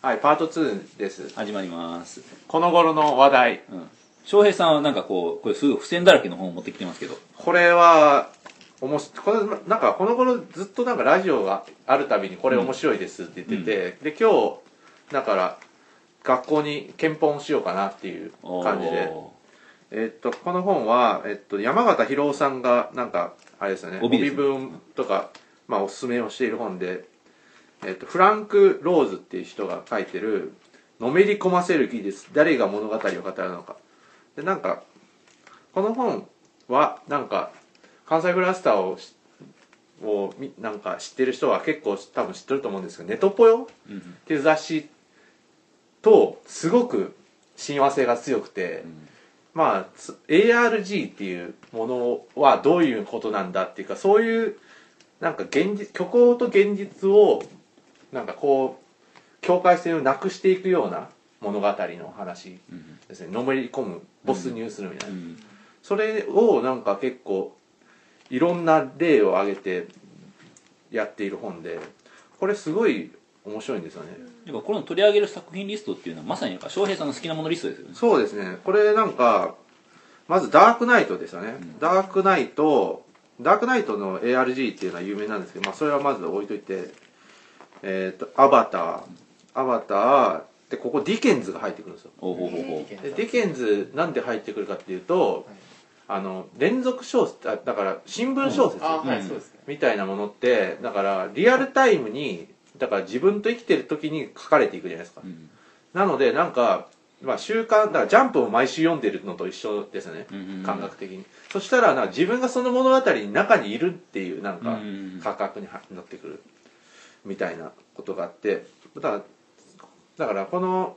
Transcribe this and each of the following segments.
はい、パート2です。始まります。この頃の話題。うん。翔平さんはなんかこう、これすごい付箋だらけの本を持ってきてますけど。これは、おもしこれなんかこの頃ずっとなんかラジオがあるたびにこれ面白いですって言ってて、で今日だから学校に検本しようかなっていう感じでおえっとこの本は、えっと、山形博夫さんがなんかあれですよね帯文とか、まあ、おすすめをしている本で、えっと、フランク・ローズっていう人が書いてる「のめり込ませる技術誰が物語を語るのか」でなんかこの本はなんか関西クラスターをしをみなんか知ってる人は結構多分知ってると思うんですけど「ネトポヨ」っていう雑誌とすごく親和性が強くて、まあつ ARG っていうものはどういうことなんだっていうかそういうなんか現実虚構と現実をなんかこう境界線をなくしていくような物語の話うん。ですね。のめり込む没入するみたいな、うん。それをなんか結構いろんな例を挙げてやっている本でこれすごい面白いんですよね、てかこれの取り上げる作品リストっていうのはまさに翔平さんの好きなものリストですよね。そうですね。これなんかまずダークナイトですよね、ん。ダークナイトダークナイトの ARG っていうのは有名なんですけど、まあ、それはまず置いといてえっ、とアバターアバターでここディケンズが入ってくるんですよ。おうほうほうほう。でディケンズなんで入ってくるかっていうと、あの連続小説あだから新聞小説、あはい、うんそうですね。みたいなものってだからリアルタイムにだから自分と生きてる時に書かれていくじゃないですか、うん。なのでなんか、まあ、週刊だからジャンプを毎週読んでるのと一緒ですね、うんうんうん。感覚的に。そしたらなんか自分がその物語の中にいるっていうなんか感覚にはなってくるみたいなことがあってだからだからこの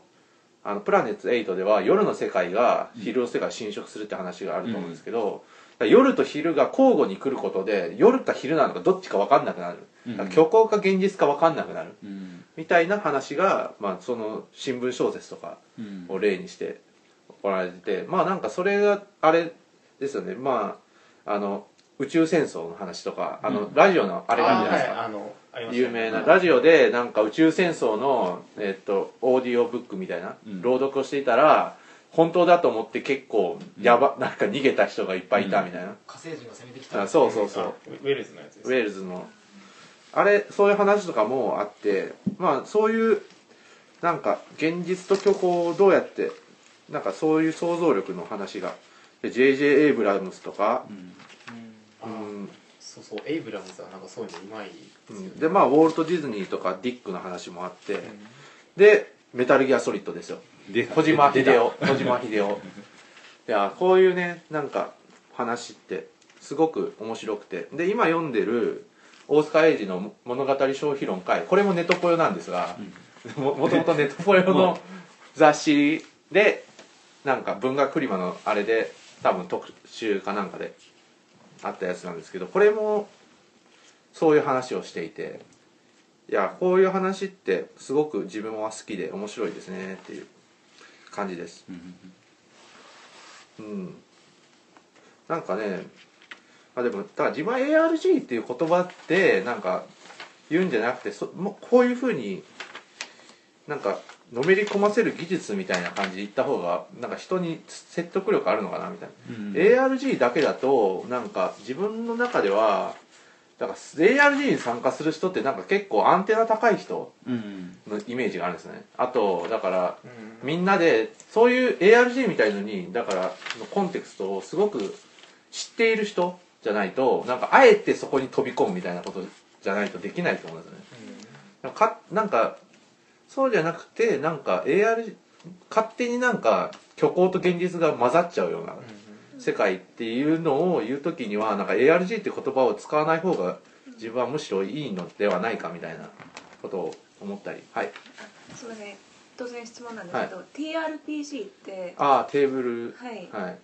あのプラネッツ8では夜の世界が昼の世界を侵食するって話があると思うんですけど、だから夜と昼が交互に来ることで夜か昼なのかどっちか分かんなくなる、うん。虚構か現実か分かんなくなる。うん。みたいな話が、まあ、その新聞小説とかうん。を例にして行われててまあなんかそれがあれですよね。まああの宇宙戦争の話とかあの、うん。ラジオのあれがあるじゃないですか、有名なラジオでなんか宇宙戦争の、えっとオーディオブックみたいなうん。朗読をしていたら本当だと思って結構やば、なんか逃げた人がいっぱいいたみたいな、火星人が攻めてきた。あそうそうそう。あウェルズのやつですウェルズの。あれそういう話とかもあってまあそういうなんか現実と虚構をどうやってなんかそういう想像力の話が。で J.J. エイブラムスとか、そうそうエイブラムズはなんかそういうのうまいですよね。でまあウォルト・ディズニーとかディックの話もあって、でメタルギアソリッドですよ。で小島秀夫。小島秀夫。いやこういうねなんか話ってすごく面白くて。で今読んでる大塚英治の物語消費論会これもネトポヨなんですが、ももともとネトポヨの雑誌でなんか文学フリマのあれで多分特集かなんかであったやつなんですけどこれもそういう話をしていていやこういう話ってすごく自分は好きで面白いですねっていう感じです。うんうんなんかねあでもだから自分は ARG っていう言葉ってなんか言うんじゃなくてそもうこういうふうになんかのめり込ませる技術みたいな感じで言った方がなんか人に説得力あるのかなみたいな。うん。ARG だけだとなんか自分の中ではだから ARG に参加する人ってなんか結構アンテナ高い人うんのイメージがあるんですね。あとだからうんみんなでそういう ARG みたいのにだからのコンテクストをすごく知っている人じゃないとなんかあえてそこに飛び込むみたいなことじゃないとできないと思うんですよね。なんかそうじゃなくてなんか ARG 勝手になんか虚構と現実が混ざっちゃうような世界っていうのを言う時にはなんか ARG って言葉を使わない方が自分はむしろいいのではないかみたいなことを思ったり。はい。すみません突然質問なんですけど、TRPG ってああテーブル。はい。はい。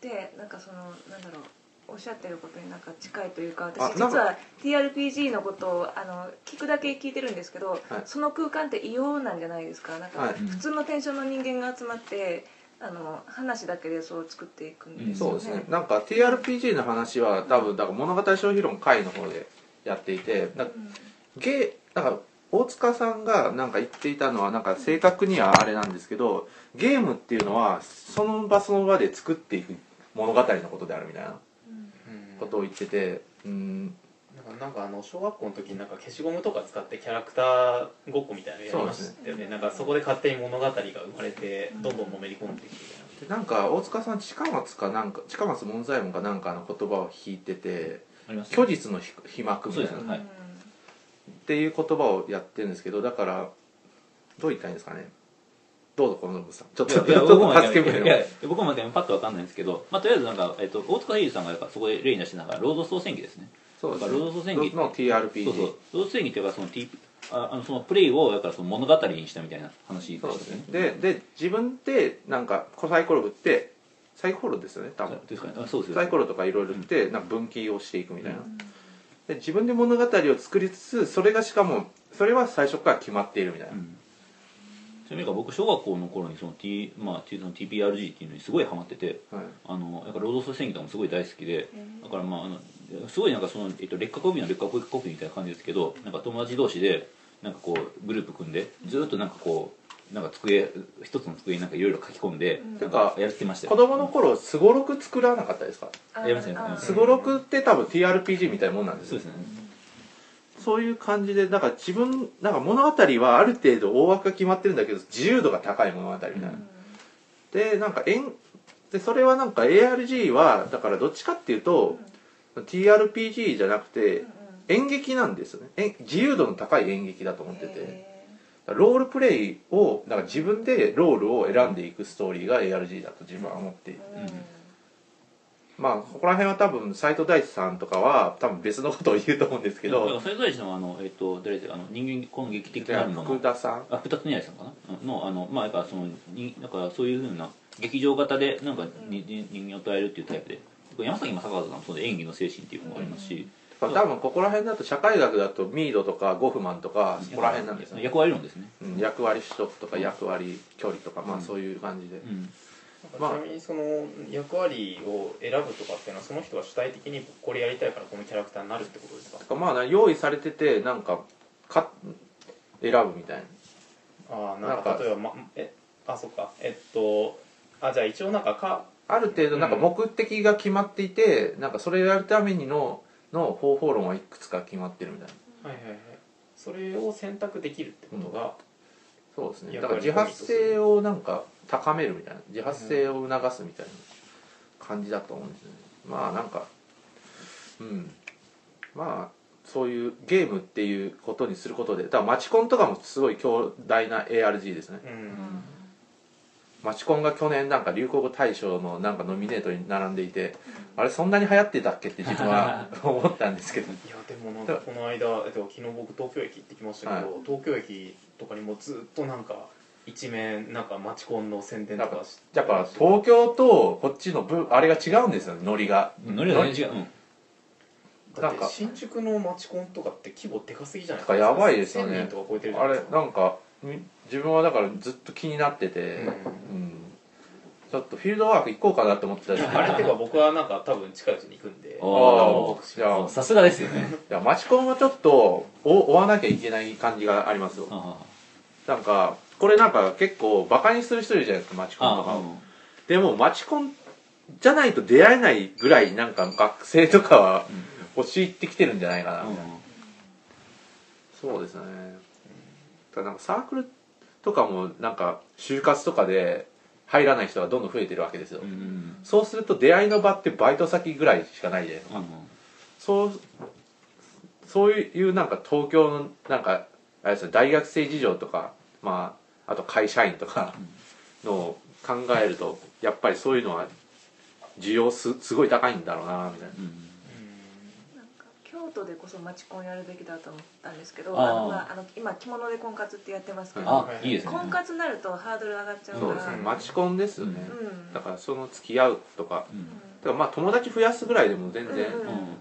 でなんかそのなんだろうおっしゃってることになんか近いというかあ私実は TRPG のことをあの聞くだけ聞いてるんですけど、はい。その空間って異様なんじゃないですか。なんか、はい。普通のテンションの人間が集まってあの話だけでそう作っていくんですよね、そうですね。なんか TRPG の話は多分だから物語消費論会の方でやっていてだうん。ゲーだから大塚さんがなんか言っていたのはなんか正確にはあれなんですけどゲームっていうのはその場その場で作っていく物語のことであるみたいなことを言っててうん。なんかなんかあの小学校の時になんか消しゴムとか使ってキャラクターごっこみたいなのやりましたよね。なんかそこで勝手に物語が生まれてどんどんのめり込んでいくみたいなでなんか大塚さん近松かなんか近松門左衛門かなんかの言葉を引いてて虚実のひ飛膜みたいな。ねはい。っていう言葉をやってるんですけどだからどう言ったらいいんですかねどうぞこのさん。ちょっといや僕もと助けていやいや僕もパッとわかんないんですけど、まあ、とりあえずなんか、えっと、大塚英二さんがやっぱそこで例に出してなんか労働総選挙ですね。そうですだから労働総選挙の TRPG そうそう。労働選挙っていうかその T ああのそのプレイをだからその物語にしたみたいな話でそうしたよね。ででで自分でなんかサイコロ振ってサイコロですよね多分。ですかね。あそうですよサイコロとかいろいろ振ってなんか分岐をしていくみたいな、で自分で物語を作りつつそれがしかもそれは最初から決まっているみたいな、うんそういう意味では僕小学校の頃にその T、まあ、T その TPRG っていうのにすごいハマっててはい。あのやっぱ労働総選挙とかもすごい大好きでだからまああのすごいなんかその、えっと、劣化コピーの劣化コピーみたいな感じですけどなんか友達同士でなんかこうグループ組んでずっとなんかこうなんか机一つの机になんかいろいろ書き込んでうん。なんかやってました子よ供の頃すごろく作らなかったですか？あやりましたね。あすごろくって多分 TRPG みたいなもんなんですよ。そうですねそういう感じでだから自分なんか物語はある程度大枠が決まってるんだけど自由度が高い物語みたいな、うん。でなんか演でそれはなんか ARG はだからどっちかっていうと、TRPG じゃなくて演劇なんですよね。え自由度の高い演劇だと思ってて。ロールプレイをだから自分でロールを選んでいくストーリーが ARG だと自分は思っていてまあここら辺は多分斎藤大地さんとかは多分別のことを言うと思うんですけだからどそれぞれのあの、えっと誰であの人間この劇的なるもの福田さん。あ二つ宮井さんかな？うん。のあのまあやっぱそのになんかそういうふうな劇場型でなんかにに人間を捉えるっていうタイプで。山崎正和さんもそうで演技の精神っていうのがありますし、多分ここら辺だと社会学だとミードとかゴフマンとかそこら辺なんですよね。役割論ですね、うん。役割取得とか役割距離とかまあそういう感じで、うん、まあちなみにその役割を選ぶとかっていうのはその人が主体的にこれやりたいからこのキャラクターになるってことですか？まあ用意されててなんかか選ぶみたいな。ああななんか例えば、ま、えあそっか。えっとあじゃあ一応なんかかある程度なんか目的が決まっていて、なんかそれをやるためにのの方法論はいくつか決まってるみたいな。はいはいはい。それを選択できるってことが、そうですね。役だから割自発性をなんか高めるみたいな自発性を促すみたいな感じだと思うんですよね。まあなんかうん。まあそういうゲームっていうことにすることでだからマチコンとかもすごい強大な ARG ですね。うん。マチコンが去年なんか流行語大賞のなんかノミネートに並んでいてあれそんなに流行ってたっけって自分は 思ったんですけど。いやでもなんかこの間えっと昨日僕東京駅行ってきましたけど、はい。東京駅とかにもずっとなんか一面なんかマチコンの宣伝とかしだから東京とこっちの部あれが違うんですよねノリが。ノリが。全然違う、うんだってなんか新宿のマチコンとかって規模でかすぎじゃないなんかやばいですよね。1000人とか超えてるじゃあれなんかみ自分はだからずっと気になってて、うん。うん。ちょっとフィールドワーク行こうかなって思ってたしあれっていうか僕はなんか多分近いうちに行くんで。ああさすがですよね。いやマチコンはちょっと追追わなきゃいけない感じがありますよ。あなんかこれなんか結構バカにする人いるじゃないですかマチあコンとかを。あでもマチコンじゃないと出会えないぐらいなんか学生とかは陥ってきてるんじゃないかなみたいな、そうですね。ただなんかサークルとかもなんか就活とかで入らない人がどんどん増えてるわけですよ、うんうんそうすると出会いの場ってバイト先ぐらいしかないじゃないですか。うん。そうそういうなんか東京のなんかあれですね大学生事情とかまああと会社員とかのを考えるとやっぱりそういうのは需要すすごい高いんだろうなみたいな。うん。京都でこそマチコンやるべきだと思ったんですけどあの、まあ、あの今着物で婚活ってやってますけど。あい。いですね。婚活になるとハードル上がっちゃうそうからですね。マチコンですよね、うん。だからその付き合うとか。うん。だからまあ友達増やすぐらいでも全然、うんうんうん。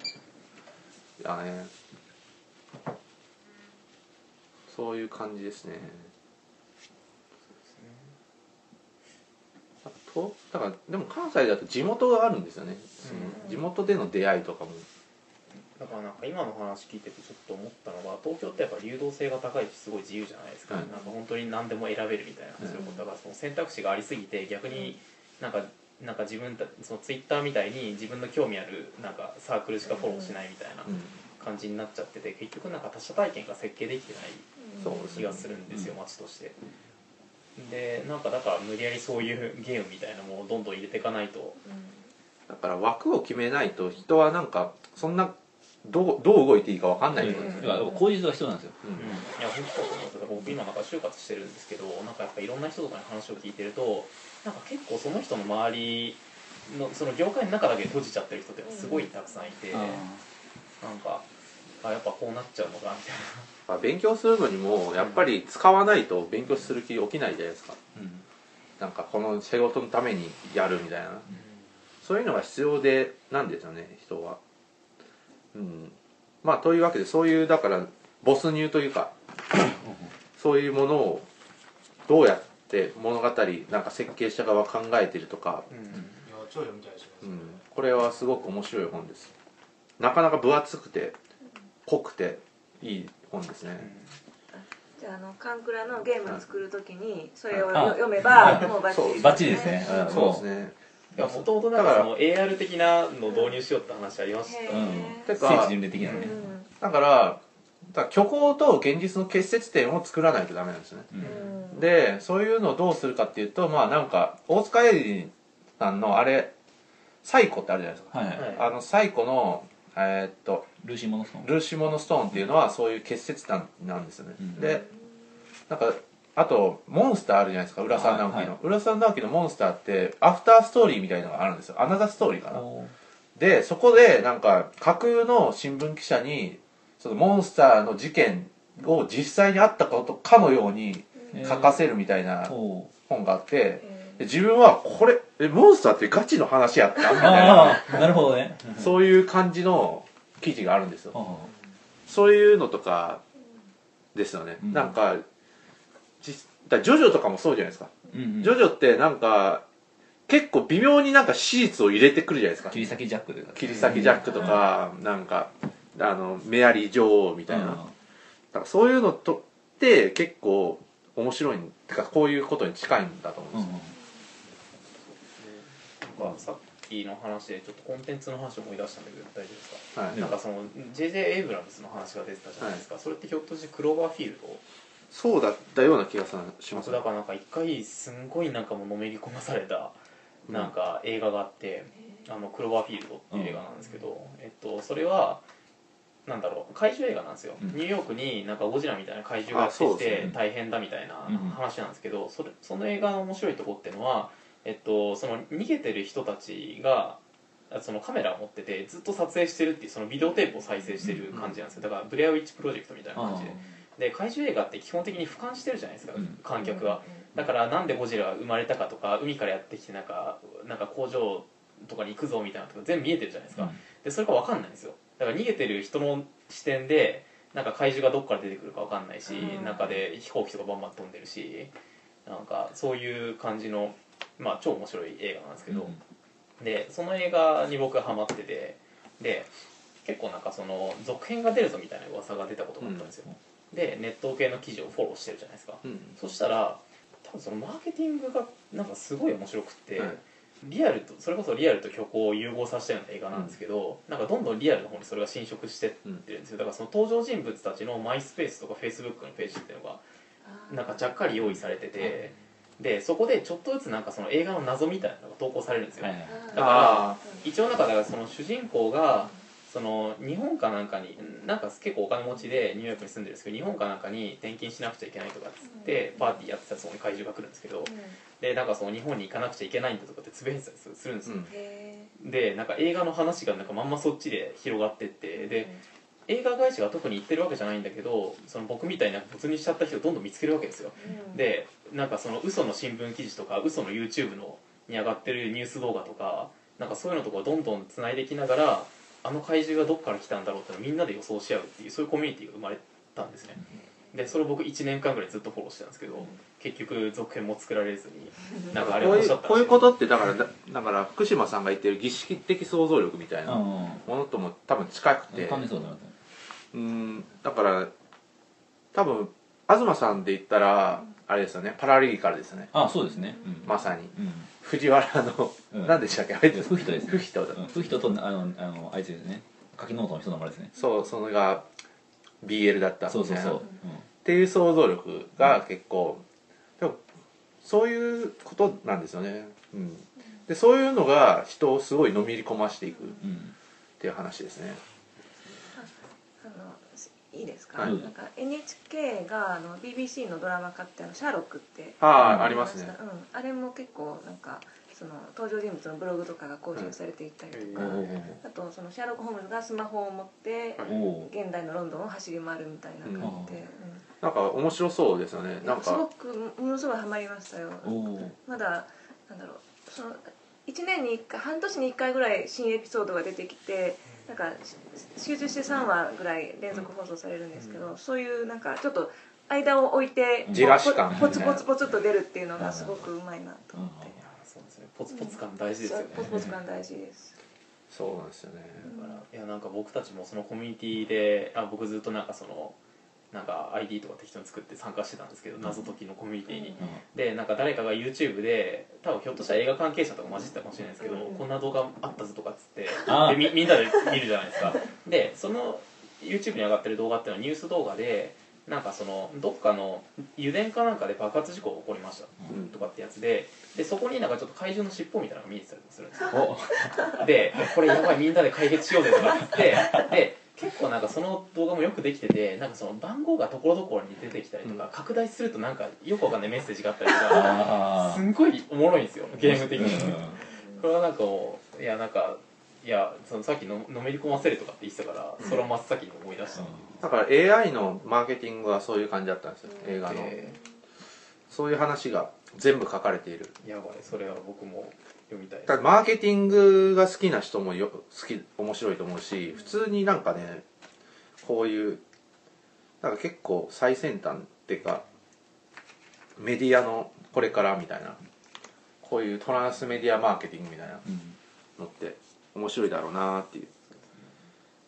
だねそういう感じですね。なんかとだからでも関西だと地元があるんですよね、その地元での出会いとかも。だからなんか今の話聞いててちょっと思ったのが東京ってやっぱ流動性が高いしすごい自由じゃないですか、はい。なんか本当に何でも選べるみたいなそういうことだからその選択肢がありすぎて逆になんかなんか自分たそのツイッターみたいに自分の興味あるなんかサークルしかフォローしないみたいなうん。感じになっちゃってて結局なんか他者体験が設計できてない気がするんですよ、街として。でなんかだから無理やりそういうゲームみたいなものをどんどん入れていかないと。だから枠を決めないと人はなんかそんなどうどう動いていいか分かんないよね、だから口実が必要なんですよ。うん、いや本当そうだと思うんですよ。僕今なんか就活してるんですけどなんかやっぱいろんな人とかに話を聞いてるとなんか結構その人の周りのその業界の中だけで閉じちゃってる人ってすごいたくさんいて、なんかあやっぱこうなっちゃうのかみたいまあ勉強するのにもやっぱり使わないと勉強する気起きないじゃないですか。うん。なんかこの仕事のためにやるみたいな。な、そういうのが必要でなんですよね人は。うん。まあというわけでそういうだから没入というかそういうものをどうやって物語なんか設計者側考えてるとか、うん。いや超読みたいですね。うん、これはすごく面白い本です。なかなか分厚くて濃くていい本ですね、じゃああのカンクラのゲームを作るときにそれをあ。読めばもうバッチリ。バッチリですね。うん。そうですね。いやもともとなんかその AR 的なのを導入しようって話ありましたへよーて聖地か巡礼的なね。うん。だからだから虚構と現実の結節点を作らないとダメなんですね。うん。でそういうのをどうするかっていうとまあなんか大塚英二さんのあれサイコってあるじゃないですか、はい。あのサイコのえーっとルーシー・モノストーン。ルーシモノストーンっていうのはそういう結節点なんですよね、うん。でなんかあとモンスターあるじゃないですか。浦沢直樹の、はいはい。浦沢直樹のモンスターってアフターストーリーみたいのがあるんですよ。アナザーストーリーかな。でそこでなんか架空の新聞記者にそのモンスターの事件を実際にあったことかのように書かせるみたいな本があってえで自分はこれえモンスターってガチの話やった？みたいな。ああなるほどね。そういう感じの記事があるんですよ。あそういうのとかですよね、うん。なんか実だジョジョとかもそうじゃないですか、ーうんうん。ジョジョってなんか結構微妙になんか史実を入れてくるじゃないですか。切り裂きジャックで切り裂きジャックとか、なんかあのメアリー女王みたいな、だからそういうのとって結構面白いんてかこういうことに近いんだと思うんうんですよ、なんかさっきの話でちょっとコンテンツの話を思い出したんだけど大丈夫ですか？はい。なんかその JJ エイブラムスの話が出てたじゃないですか、それってひょっとしてクローバーフィールド？そうだったような気がさします僕だからなんか一回すんごいなんかもうのめり込まされたなんか映画があって「あのクローバーフィールド」っていう映画なんですけど、えっとそれはなんだろう怪獣映画なんですよ、うん。ニューヨークになんかゴジラみたいな怪獣がやってきて大変だみたいなうん話なんですけどそれその映画の面白いとこっていうのは、えっと、その逃げてる人たちがそのカメラを持っててずっと撮影してるっていうそのビデオテープを再生してる感じなんですよ。だからブレアウィッチプロジェクトみたいな感じで。で怪獣映画って基本的に俯瞰してるじゃないですか、うん。観客がだからなんでゴジラが生まれたかとか海からやってきてなんかなんか工場とかに行くぞみたいなのとか全部見えてるじゃないですか、でそれが分かんないんですよ。だから逃げてる人の視点でなんか怪獣がどっから出てくるか分かんないし、うん。中で飛行機とかバンバン飛んでるしなんかそういう感じのまあ超面白い映画なんですけど、でその映画に僕はハマっててで結構なんかその続編が出るぞみたいな噂が出たことがあったんですよ、でネット系の記事をフォローしてるじゃないですか、うん。そしたら多分そのマーケティングがなんかすごい面白くって、はい。リアルとそれこそリアルと虚構を融合させたような映画なんですけど、なんかどんどんリアルの方にそれが侵食してってるんですよ。だからその登場人物たちのマイスペースとかフェイスブックのページっていうのがなんかちゃっかり用意されてて、でそこでちょっとずつなんかその映画の謎みたいなのが投稿されるんですよ、はいはい。だからあ一応なんかだからその主人公がその日本かなんかになんか結構お金持ちでニューヨークに住んでるんですけど日本かなんかに転勤しなくちゃいけないとかっつってパーティーやってたらそこに怪獣が来るんですけどでなんかその日本に行かなくちゃいけないんだとかってつぶやいてたりするんですよ、うん。へでなんか映画の話がなんかまんまそっちで広がってってで映画会社が特に言ってるわけじゃないんだけどその僕みたいな没入しちゃった人をどんどん見つけるわけですよ。でなんかその嘘の新聞記事とか嘘の YouTube のに上がってるニュース動画とかなんかそういうのとかをどんどんつないでいきながらあの怪獣がどっから来たんだろうってのをみんなで予想し合うっていうそういうコミュニティが生まれたんですね。でそれを僕1年間ぐらいずっとフォローしてたんですけど結局続編も作られずになんかあれこういうこういうことってだからだだから福島さんが言ってる儀式的想像力みたいなうん。ものとも多分近くて。うんだから多分東さんで言ったらあれですよね。パラリギカルですよね。あそうですね。うん。まさに。うん。藤原の、うん。何でしたっけ？あれです。不人ですね。不人だ、うん。不人とあのあのあいつですね。柿ノートの人の名前ですね。そうそれが BL だったみたいうな。そそうそう。っていう想像力が結構、でもそういうことなんですよね、うん、でそういうのが人をすごいのめり込ましていくっていう話ですねいいですか、はい。なんか NHK があの BBC のドラマ化ってあのシャーロックってああ、りますね。うん、あれも結構なんかその登場人物のブログとかが更新されていったりとか、あとそのシャーロック・ホームズがスマホを持って現代のロンドンを走り回るみたいな感じで、なんか面白そうですよね。うんなんすごかくものすごいハマりましたよ。まだなんだろうその1年に1回半年に1回ぐらい新エピソードが出てきてなんかし集中して3話ぐらい連続放送されるんですけど、そういうなんかちょっと間を置いてじらし感ポツポツポツっと出るっていうのがすごくうまいなと思って、いやそうですね。ポツポツ感大事ですよね。ポツポツ感大事です。そうなんですよね。だからいやなんか僕たちもそのコミュニティであ僕ずっとなんかそのなんか ID とか適当に作って参加してたんですけど謎解きのコミュニティに、でなんか誰かが YouTube で多分ひょっとしたら映画関係者とか混じってたかもしれないですけど、うん。こんな動画あったぞとかっつってでみみんなで見るじゃないですか。でその YouTube に上がってる動画っていうのはニュース動画でなんかそのどっかの油田かなんかで爆発事故が起こりましたうん。とかってやつででそこになんかちょっと怪獣の尻尾みたいなのが見えてたりするんですよ。お。でこれやばいみんなで解決しようぜとかっつってで結構なんかその動画もよくできててなんかその番号がところどころに出てきたりとか、拡大するとなんかよくわかんないメッセージがあったりとか あすんごいおもろいんですよゲーム的に、うんこれはなんかもういやなんかいやそのさっきののめり込ませるとかって言ってたから、それを真っ先に思い出した、だから AI のマーケティングはそういう感じだったんですよ映画の。でそういう話が全部書かれている。やばいそれは僕も読みたい。だマーケティングが好きな人もよ好き面白いと思うし普通になんかねこういうなんか結構最先端っていうかメディアのこれからみたいなこういうトランスメディアマーケティングみたいなうん。のって面白いだろうなっていう。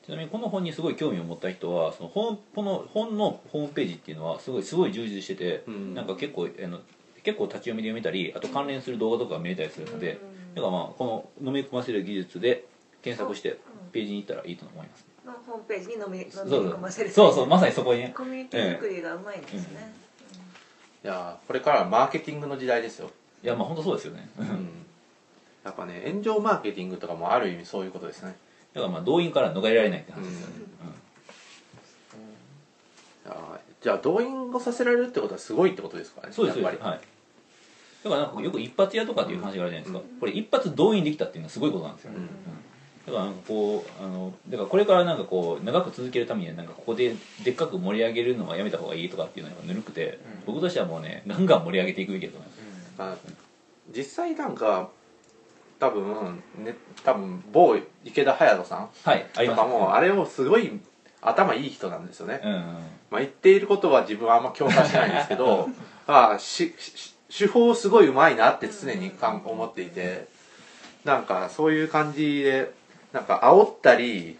ちなみにこの本にすごい興味を持った人はその本この本のホームページっていうのはすごいすごい充実してて、うん。なんか結構あの結構立ち読みで読めたりあと関連する動画とかが見れたりするので、だからまあこの飲み込ませる技術で検索してページに行ったらいいと思います、のホームページに飲み飲み込ませる。そうそうまさにそこに。ねコミュニティ作りがうまいんですね、いやーこれからはマーケティングの時代ですよ、いやまあ本当そうですよね。うん、やっぱね炎上マーケティングとかもある意味そういうことですね。だからまあ動員から逃れられないって話ですよね、いやーじゃあ動員をさせられるってことはすごいってことですかねそうです。やっぱり。はいだからなんかよく一発屋とかっていう話があるじゃないですか、これ一発動員できたっていうのはすごいことなんですよ、うん。だからなんかこうあのだからこれからなんかこう長く続けるためにはなんかここででっかく盛り上げるのはやめた方がいいとかっていうのがぬるくて、うん僕としてはもうねガンガン盛り上げていくべきだと思いますまあ、実際なんか多分ね多分某池田隼人さんはいありますとかもあれをすごい頭いい人なんですよね、うんうん。まあ、言っていることは自分はあんま共感しないんですけど まあしし手法すごいうまいなって常にかん思っていてなんかそういう感じでなんか煽ったり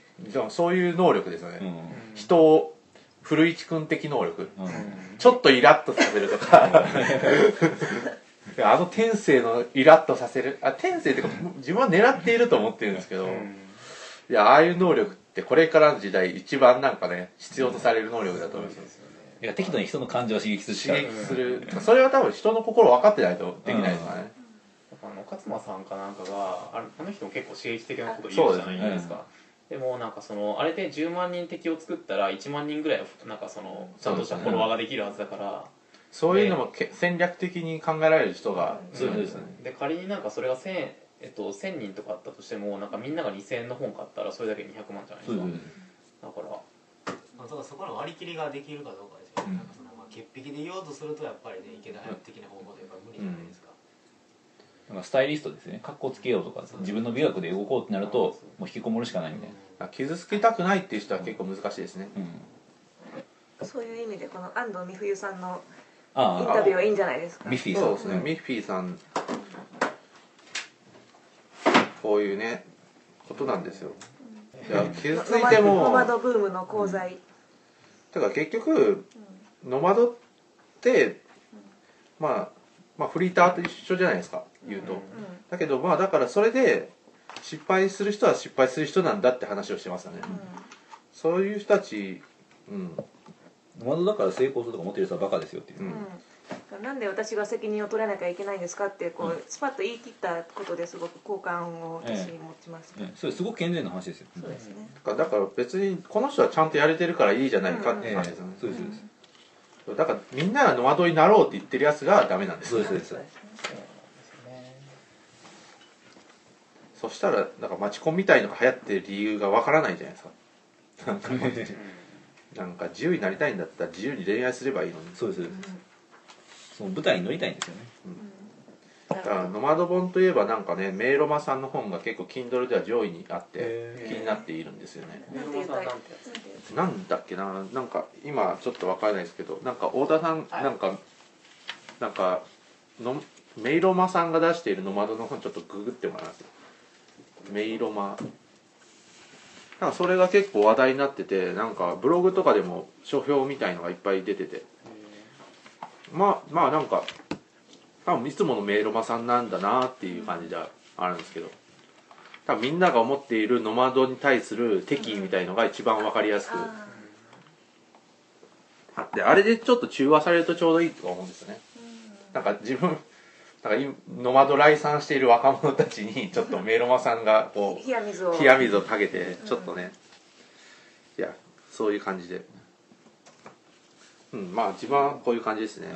そういう能力ですよね、うん。人を古市君的能力。うん。ちょっとイラッとさせるとか。あの天性のイラッとさせる。あ天性っていうか自分は狙っていると思ってるんですけど、いやああいう能力ってこれからの時代一番なんかね必要とされる能力だと思いますよいや適度に人の感情を刺激する刺力激する。それは多分人の心分かってないとできないですからね、あの勝間さんかなんかがあれあの人も結構刺激的なこと言うじゃないですか。でもなんかそのあれで10万人敵を作ったら1万人ぐらいなんかそのちゃんとしたフォロワーができるはずだから。そういうのもけ戦略的に考えられる人が強いんですよね、で仮になんかそれが 1000, えっと、1000人とかあったとしてもなんかみんなが2000円の本買ったらそれだけで200万じゃないですか、だから。まあ、ただそこの割り切りができるかどうかうん。なんかそのまあ潔癖で言おうとするとやっぱりね池田隼人的な方法でやっぱ無理じゃないですか、なんかスタイリストですね。格好つけようとか自分の美学で動こうってなるともう引きこもるしかないみたいな、傷つけたくないっていう人は結構難しいですね。うん。そういう意味でこの安藤美冬さんのインタビューはいいんじゃないですか。ミッフィーさんそうですね、ミッフィーさんこういうねことなんですよ。いや傷ついてもノマドブームの功罪、てか結局ノマドってまあまあフリーターと一緒じゃないですか言うと、うんだけどまあだからそれで失敗する人は失敗する人なんだって話をしてますよね、そういう人たちうん。ノマドだから成功するとか思ってる人はバカですよっていう、うんなんで私が責任を取らなきゃいけないんですかってこう、スパッと言い切ったことですごく好感を私持ちます、ねそれすごく健全な話ですよ。そうですね、だからだから別にこの人はちゃんとやれてるからいいじゃないかってですよね、そうですそうです。だからみんながノマドになろうって言ってるやつがダメなんです。そうですそうです。そしたらなんかマチコンみたいのが流行ってる理由がわからないじゃないですか。なんかなんか自由になりたいんだったら自由に恋愛すればいいのに。そうですそうですその舞台に乗りたいんですよね。だからノマド本といえばなんかねメイロマさんの本が結構 Kindle では上位にあってへ気になっているんですよね。なんだっけななんか今ちょっとわからないですけどなんか太田さんはい。なんかなんかのメイロマさんが出しているノマドの本ちょっとググってもらいますメイロマ。なんかそれが結構話題になっててなんかブログとかでも書評みたいのがいっぱい出ててまあまあなんか多分いつものメイロマさんなんだなっていう感じではあるんですけど。多分みんなが思っているノマドに対する敵意みたいのが一番わかりやすくああって。あれでちょっと中和されるとちょうどいいと思うんですよね。なんか自分なんかいノマド来産している若者たちに ちょっとメイロマさんがこー冷や水を。う冷や水をかけてちょっとね、いやそういう感じでうんまあ自分はこういう感じですね。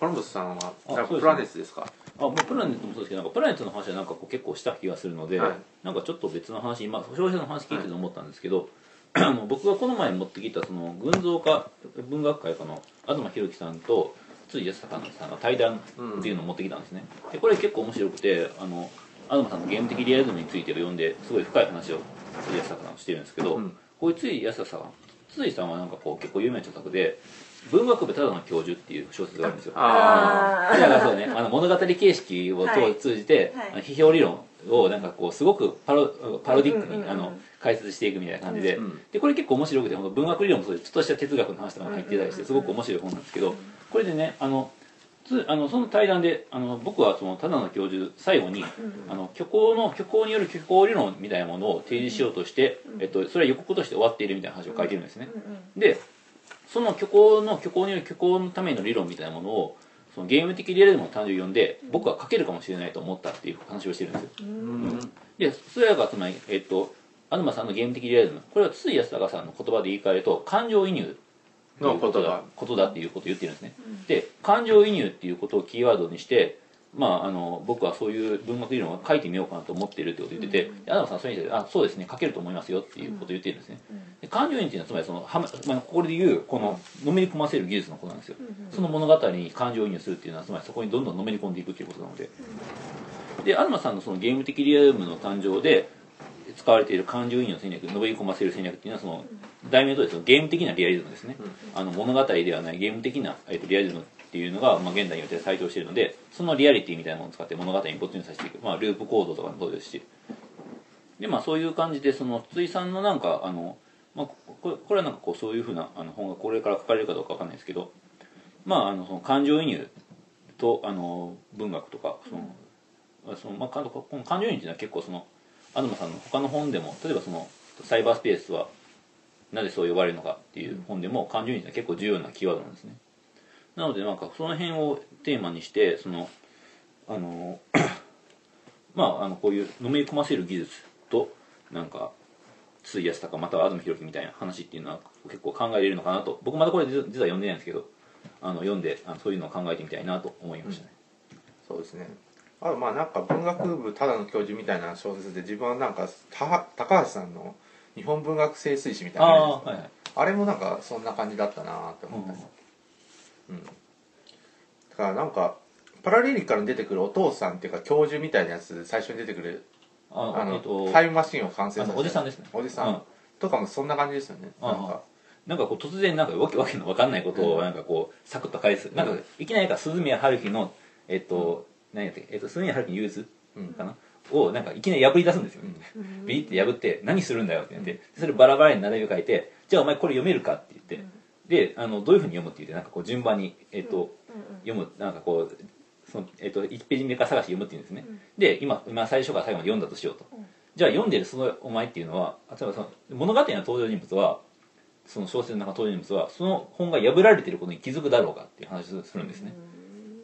コロンブスさんはあそうプラネスですか？あもうプラネットもそうですけどなんかプラネットの話はなんかこう結構した気がするので、はい。なんかちょっと別の話今消費者の話聞いてて思ったんですけど、あの僕がこの前持ってきたその群像家文学会家の東博樹さんと辻康隆さんが対談っていうのを持ってきたんですね、でこれ結構面白くてあの東さんのゲーム的リアリズムについてを読んですごい深い話を辻康隆さんはしてるんですけど、うん。こういう辻康隆さん辻さんはなんかこう結構有名な著作で「文学部ただの教授」っていう小説があるんですよ。ああだからそうね、あの物語形式をはい。通じて、はい。批評理論をなんかこうすごくパロパロディックに、うんうんうんあの解説していくみたいな感じで、うんでこれ結構面白くて文学理論もそうです。ちょっとした哲学の話とかも入ってたりしてすごく面白い本なんですけどこれでねあのつあのその対談であの僕はそのただの教授最後に、あの虚構の虚構による虚構理論みたいなものを提示しようとして、えっと、それは予告として終わっているみたいな話を書いてるんですね。うんうん。でその虚構の虚構による虚構のための理論みたいなものをそのゲーム的リアリズムの誕生を読んで僕は書けるかもしれないと思ったっていう話をしてるんですよ。うん。でそれがつまり、えっと東さんのゲーム的リアリズムこれは筒井康隆さんの言葉で言い換えると感情移入ということだ。ことだっていうことを言ってるんですね、で感情移入っていうことをキーワードにしてまあ、あの僕はそういう文学理論を書いてみようかなと思ってるってことを言ってて、でアダムさんはそれに対してあそうですね書けると思いますよっていうことを言ってるんですね、で感情移入っていうのはつまりそのはま、まあ、ここで言うこののめり込ませる技術のことなんですよ、その物語に感情移入するっていうのはつまりそこにどんどんのめり込んでいくっていうことなので、でアダムさんのそのゲーム的リアルムの誕生で使われている感情移入の戦略のめり込ませる戦略っていうのはその題名とそのゲーム的なリアリズムですね、あの物語ではないゲーム的な、えっとリアリズムっていうのが、まあ、現代において採用しているのでそのリアリティみたいなものを使って物語に没入させていく、まあ、ループ構造とかもそうですし。でまあそういう感じでその筒井さんのなんかあの、まあ、これこれはなんかこうそういうふうなあの本がこれから書かれるかどうかわかんないですけどまああのその感情移入とあの文学とかその、そのまあ、かこの感情移入っていうのは結構その東さんの他の本でも例えばそのサイバースペースはなぜそう呼ばれるのかっていう本でも感情移入っていうのは結構重要なキーワードなんですねなのでなんかその辺をテーマにしてそのあの まああのこういうのめり込ませる技術となんか筒井康隆または東博樹みたいな話っていうのは結構考えれるのかなと。僕まだこれ実は読んでないんですけどあの読んであのそういうのを考えてみたいなと思いましたね、そうですね。あとまあなんか文学部ただの教授みたいな小説で自分はなんかた高橋さんの日本文学清水史みたいあなのあはいはい。あれもなんかそんな感じだったなって思ったり。うん、だからなんかパラレリカルに出てくるお父さんっていうか教授みたいなやつで最初に出てくるああの、えっとタイムマシンを完成させたあのおじさんですね。おじさん、うん。とかもそんな感じですよね。なんか。なんかこう突然なんかわけ わけのわかんないことをなんかこうサクッと返す、なんかいきなりか鈴宮春日のえっと、何やったっけ、えっと、鈴宮春日のユーズうん。かな、をなんかいきなり破り出すんですよ、うん。ビリって破って何するんだよって言ってそれバラバラに並びを書いてじゃあお前これ読めるかって言って、であのどういうふうに読むって言ってなんかこう順番に、えっと読むなんかこうその、えっと、1ページ目から探して読むっていうんですね、で今今最初から最後まで読んだとしようと、じゃあ読んでるそのお前っていうのは例えばその物語の登場人物はその小説の中の登場人物はその本が破られてることに気づくだろうかっていう話をするんですね、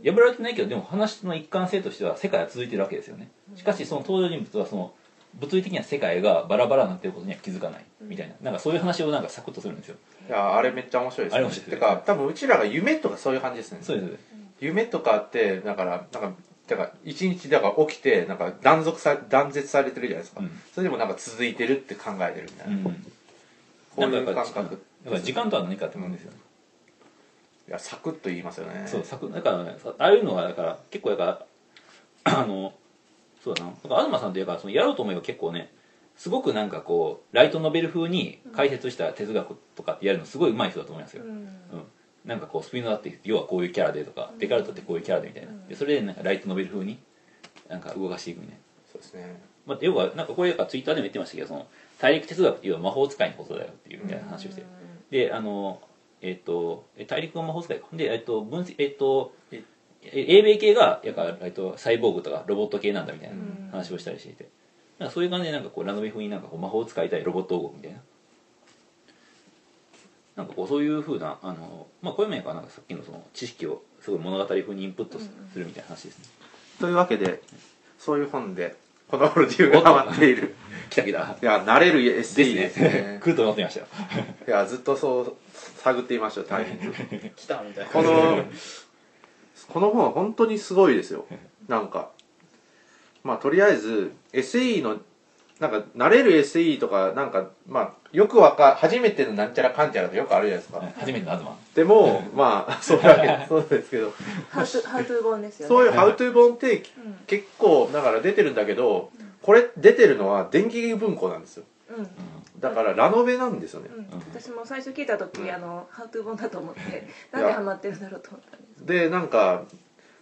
破られてないけどでも話の一貫性としては世界は続いてるわけですよね。しかしその登場人物はその物理的な世界がバラバラになってることには気づかないみたいな。なんかそういう話をなんかサクッとするんですよ。いやあれめっちゃ面白いですあれ面白いですてか多分うちらが夢とかそういう感じですね。そうです。夢とかってだからなんかだから一日だから起きてなんか断続さ断絶されてるじゃないですか、うん。それでもなんか続いてるって考えてるみたいな、うん。こういう感なんかやっぱ覚。だから時間とは何かって思うんですよね、いやサクッと言いますよね。そう作だからねさああいうのはだから結構だから あのそうだな。だから東さんというかそのやろうと思えば結構ねすごくなんかこうライトノベル風に解説した哲学とかってやるのすごい上手い人だと思いますよ、うん。うん。なんかこうスピノだって要はこういうキャラでとか、デカルトってこういうキャラでみたいな。でそれでなんかライトノベル風になんか動かしていくみたいな、そうですね。まあ、要はなんかこれツイッターでも言ってましたけどその大陸哲学っていうのは魔法使いのことだよっていうみたいな話をして、であのえっ、とえ大陸の魔法使いか。でえっ、と分析えっ、とえ英米系がやから、えっと、サイボーグとかロボット系なんだみたいな話をしたりしていて、なんかそういう感じでなんかこうラノベ風になんかこう魔法を使いたいロボット王国みたいな。なんかこうそういうふうなあの、まあ、こういう面からなんかさっきのその知識をすごい物語風にインプットすするみたいな話ですね、というわけでそういう本でこの頃自由がハマっている。来た来た。いや慣れるエッセイでですすねね。来ると思ってましたよ。いやずっとそう探っていましたよタイミング。来たみたいな。このこの本は本当にすごいですよ。なんか。まあとりあえず SE のなんか慣れる SE とかなんかまあよくわか初めてのなんちゃらかんちゃらってよくあるじゃないですか。初めての東でもまあ そうだけそうですけど。ハウトハウトゥー本ですよね。そういう「How to 本ってうん。結構だから出てるんだけどこれ出てるのは電気文庫なんですよ。うんだからラノベなんですよね。うん。私も最初聞いた時、あのハウトゥー本だと思ってなんでハマってるんだろうと思ったんですでなんか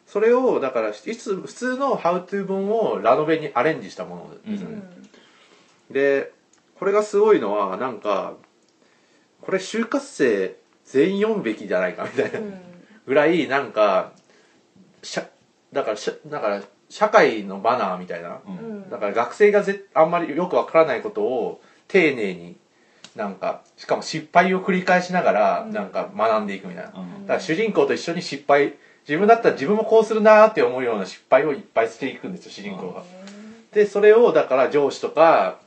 それをだからいつ普通の「How to 本をラノベにアレンジしたものですよね、でこれがすごいのはなんかこれ就活生全員読むべきじゃないかみたいなうん。うんぐらいなんかしゃだからしゃだから社会のマナーみたいな。うんうん。だから学生がぜあんまりよくわからないことを丁寧になんかしかも失敗を繰り返しながらうん。なんか学んでいくみたいな、だうん。から主人公と一緒に失敗自分だったら自分もこうするなーって思うような失敗をいっぱいしていくんですよ主人公が。でそれをだから上司とか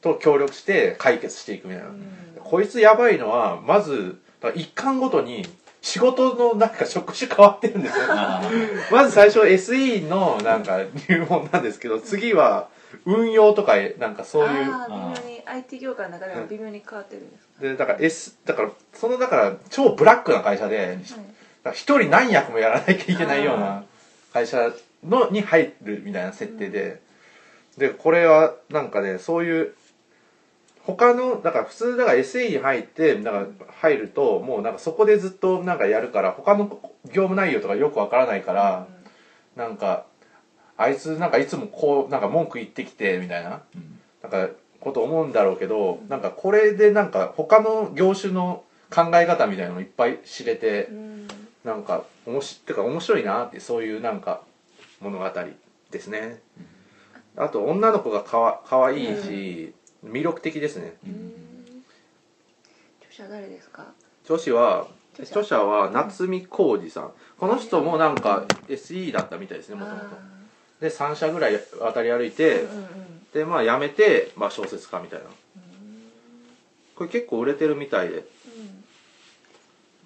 と協力して解決していくみたいな、こいつやばいのはまず一巻ごとに仕事のなんか職種変わってるんですよ。まず最初 SE のなんか入門なんですけど次は運用とかなんかそういうああ微妙に IT 業界の中でも微妙に変わってるんですか、でだから S だからそのだから超ブラックな会社ではい。だから一人何役もやらなきゃいけないような会社のに入るみたいな設定で、でこれはなんかねそういう他のだから普通だから SE に入ってだから入るともうなんかそこでずっとなんかやるから他の業務内容とかよくわからないから、なんかあいつなんかいつもこうなんか文句言ってきてみたいな。うん。なんかこと思うんだろうけどなんかこれでなんか他の業種の考え方みたいなのいっぱい知れてうん。なんかおもしてか面白いなってそういうなんか物語ですね。あと女の子がかわかわいいし魅力的ですね。うん。著者誰ですか？女子は著者。著者は夏見浩二さん。この人もなんか SE だったみたいですねもともとあで3社ぐらい渡り歩いてーうんうん。でまあ辞めて、まあ、小説家みたいな。これ結構売れてるみたいで。うん。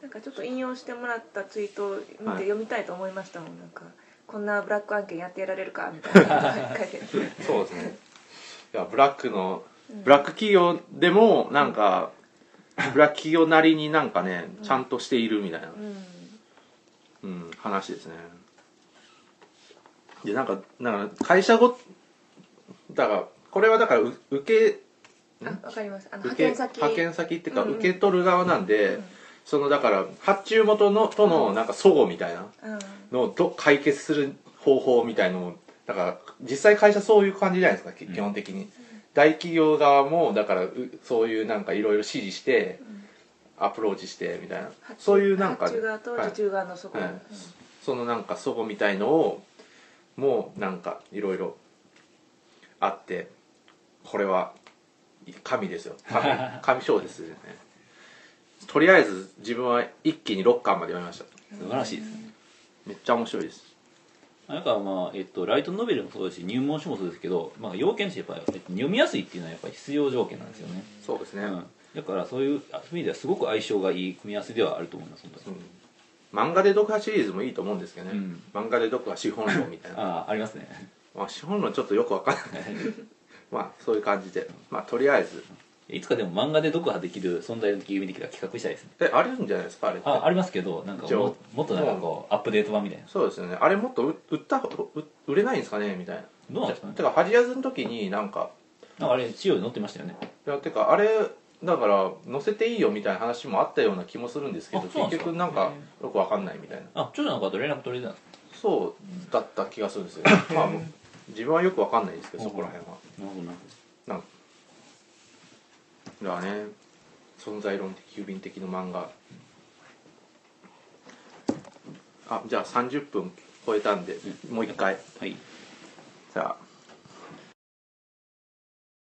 なんかちょっと引用してもらったツイートを見てはい。読みたいと思いましたもん。なんかこんなブラック案件やってやられるかみたいな。そうですね。いやブラックのブラック企業でもなんかブラック企業なりになんかねちゃんとしているみたいな、うん。うん、話ですねでなんかなんか会社ごだからこれはだからう受けあわかりますあの受け派遣先。派遣先っていうか、うんうん。受け取る側なんで、うんそのだから発注元のとのなんか齟齬みたいなうん。のをど解決する方法みたいのもだから実際会社そういう感じじゃないですかき基本的に、大企業側もだからうそういうなんかいろいろ指示して、アプローチしてみたいな。発注そういうなんか発注側と受注側のそこ、はい。うん。そのなんか齟齬みたいのをもうなんかいろいろあってこれは神ですよ。神 神賞ですね。とりあえず自分は一気に6巻まで読みました。素晴らしいですね。めっちゃ面白いです。なんかまあ、えっと、ライトノベルもそうですし入門書もそうですけど、まあ、要件としてやっぱり、えっと読みやすいっていうのはやっぱり必要条件なんですよね、そうですね、うん、だからそういう意味ではすごく相性がいい組み合わせではあると思います本当に、漫画で読破シリーズもいいと思うんですけどね、うん。漫画で読破資本論みたいな。ああありますね。まあ資本論ちょっとよくわかんない。まあそういう感じで。まあとりあえず。いつかでも漫画で読破できる存在の的指的な企画したいですね。えあるんじゃないですかあれって。あありますけどなんかももっとなんかこうアップデート版みたいな。そうですよね。あれもっと売売ったう売れないんですかねみたいな。どうなんですかね。てか恥やずの時になんか。なんかあれ資料に載ってましたよね。いやてかあれだから載せていいよみたいな話もあったような気もするんですけど結局なんかよくわかんないみたいな。あ長女の方と連絡取れてたんですそうだった気がするんですよ。まあ自分はよくわかんないですけどそこら辺は。かなるほどなるなんかだからね。存在論的郵便的の漫画。あじゃあ30分超えたんでもう一回。はい。じゃあ